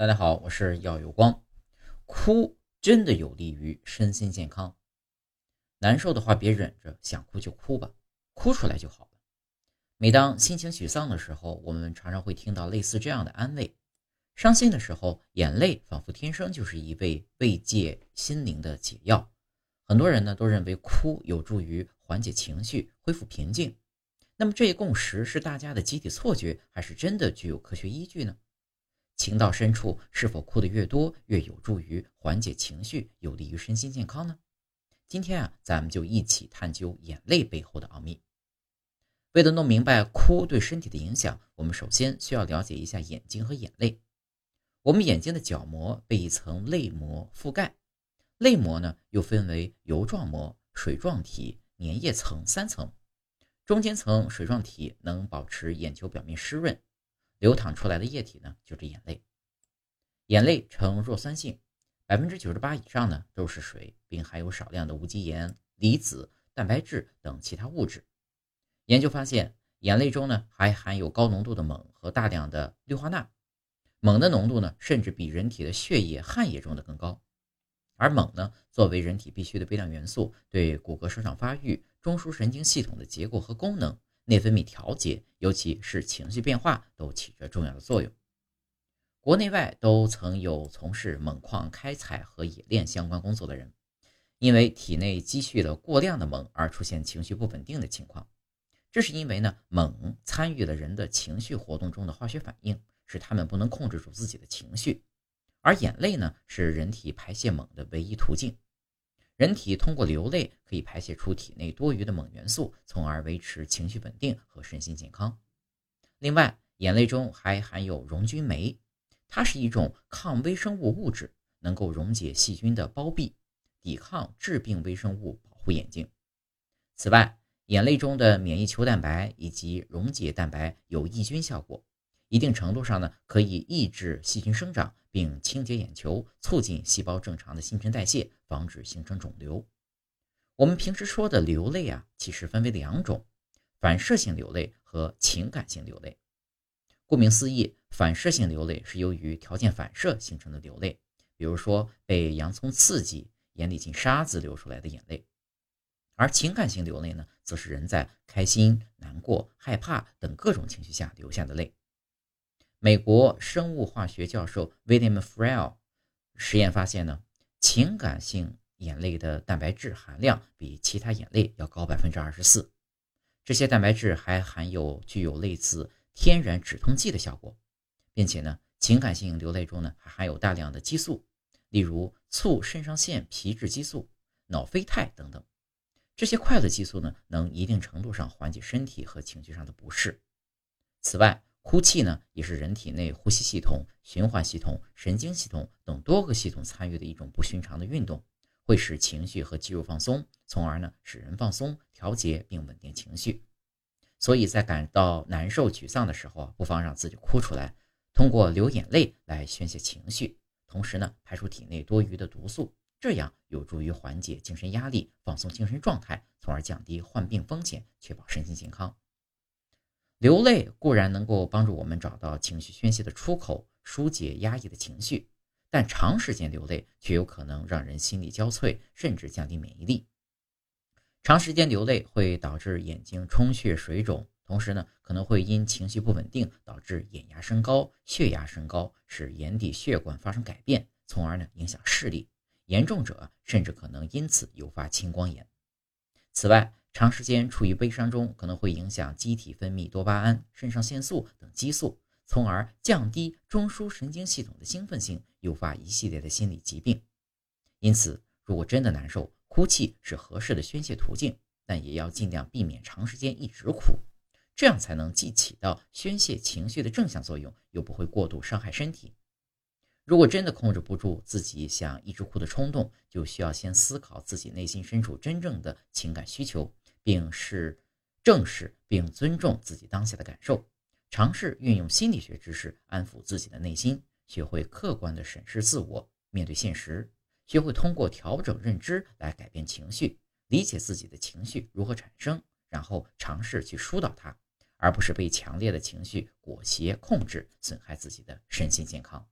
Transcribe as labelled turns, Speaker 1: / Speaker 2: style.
Speaker 1: 大家好，我是耀有光。哭真的有利于身心健康。难受的话别忍着，想哭就哭吧，哭出来就好了。每当心情沮丧的时候，我们常常会听到类似这样的安慰：伤心的时候，眼泪仿佛天生就是一味慰藉心灵的解药。很多人呢都认为哭有助于缓解情绪，恢复平静。那么这一共识是大家的集体错觉，还是真的具有科学依据呢？情到深处，是否哭得越多，越有助于缓解情绪，有利于身心健康呢？今天啊，咱们就一起探究眼泪背后的奥秘。为了弄明白哭对身体的影响，我们首先需要了解一下眼睛和眼泪。我们眼睛的角膜被一层泪膜覆盖，泪膜呢又分为油状膜、水状体、粘液层三层。中间层水状体能保持眼球表面湿润。流淌出来的液体呢，就是眼泪。眼泪呈弱酸性，百分之九十八以上呢都是水，并含有少量的无机盐、离子、蛋白质等其他物质。研究发现，眼泪中呢还含有高浓度的锰和大量的氯化钠，锰的浓度呢甚至比人体的血液、汗液中的更高。而锰呢，作为人体必需的微量元素，对骨骼生长发育、中枢神经系统的结构和功能。内分泌调节，尤其是情绪变化，都起着重要的作用。国内外都曾有从事锰矿开采和冶炼相关工作的人，因为体内积蓄了过量的锰而出现情绪不稳定的情况。这是因为呢，锰参与了人的情绪活动中的化学反应，使他们不能控制住自己的情绪。而眼泪呢，是人体排泄锰的唯一途径。人体通过流泪可以排泄出体内多余的锰元素，从而维持情绪稳定和身心健康。另外，眼泪中还含有溶菌酶，它是一种抗微生物物质，能够溶解细菌的包庇，抵抗致病微生物，保护眼睛。此外，眼泪中的免疫球蛋白以及溶解蛋白有抑菌效果。一定程度上呢，可以抑制细菌生长，并清洁眼球，促进细胞正常的新陈代谢，防止形成肿瘤。我们平时说的流泪啊，其实分为两种：反射性流泪和情感性流泪。顾名思义，反射性流泪是由于条件反射形成的流泪，比如说被洋葱刺激，眼里进沙子流出来的眼泪；而情感性流泪呢，则是人在开心、难过、害怕等各种情绪下流下的泪。美国生物化学教授 William Frel 实验发现呢，情感性眼泪的蛋白质含量比其他眼泪要高百分之二十四。这些蛋白质还含有具有类似天然止痛剂的效果，并且呢，情感性流泪中呢还含有大量的激素，例如促肾上腺皮质激素、脑啡肽等等。这些快乐激素呢，能一定程度上缓解身体和情绪上的不适。此外，哭泣呢，也是人体内呼吸系统、循环系统、神经系统等多个系统参与的一种不寻常的运动，会使情绪和肌肉放松，从而呢使人放松、调节并稳定情绪。所以在感到难受、沮丧的时候啊，不妨让自己哭出来，通过流眼泪来宣泄情绪，同时呢排出体内多余的毒素，这样有助于缓解精神压力、放松精神状态，从而降低患病风险，确保身心健康。流泪固然能够帮助我们找到情绪宣泄的出口，疏解压抑的情绪，但长时间流泪却有可能让人心力交瘁，甚至降低免疫力。长时间流泪会导致眼睛充血水肿，同时呢，可能会因情绪不稳定导致眼压升高、血压升高，使眼底血管发生改变，从而呢影响视力。严重者甚至可能因此诱发青光眼。此外，长时间处于悲伤中，可能会影响机体分泌多巴胺、肾上腺素等激素，从而降低中枢神经系统的兴奋性，诱发一系列的心理疾病。因此，如果真的难受，哭泣是合适的宣泄途径，但也要尽量避免长时间一直哭，这样才能既起到宣泄情绪的正向作用，又不会过度伤害身体。如果真的控制不住自己想一直哭的冲动，就需要先思考自己内心深处真正的情感需求。并是正视并尊重自己当下的感受，尝试运用心理学知识安抚自己的内心，学会客观的审视自我，面对现实，学会通过调整认知来改变情绪，理解自己的情绪如何产生，然后尝试去疏导它，而不是被强烈的情绪裹挟控制，损害自己的身心健康。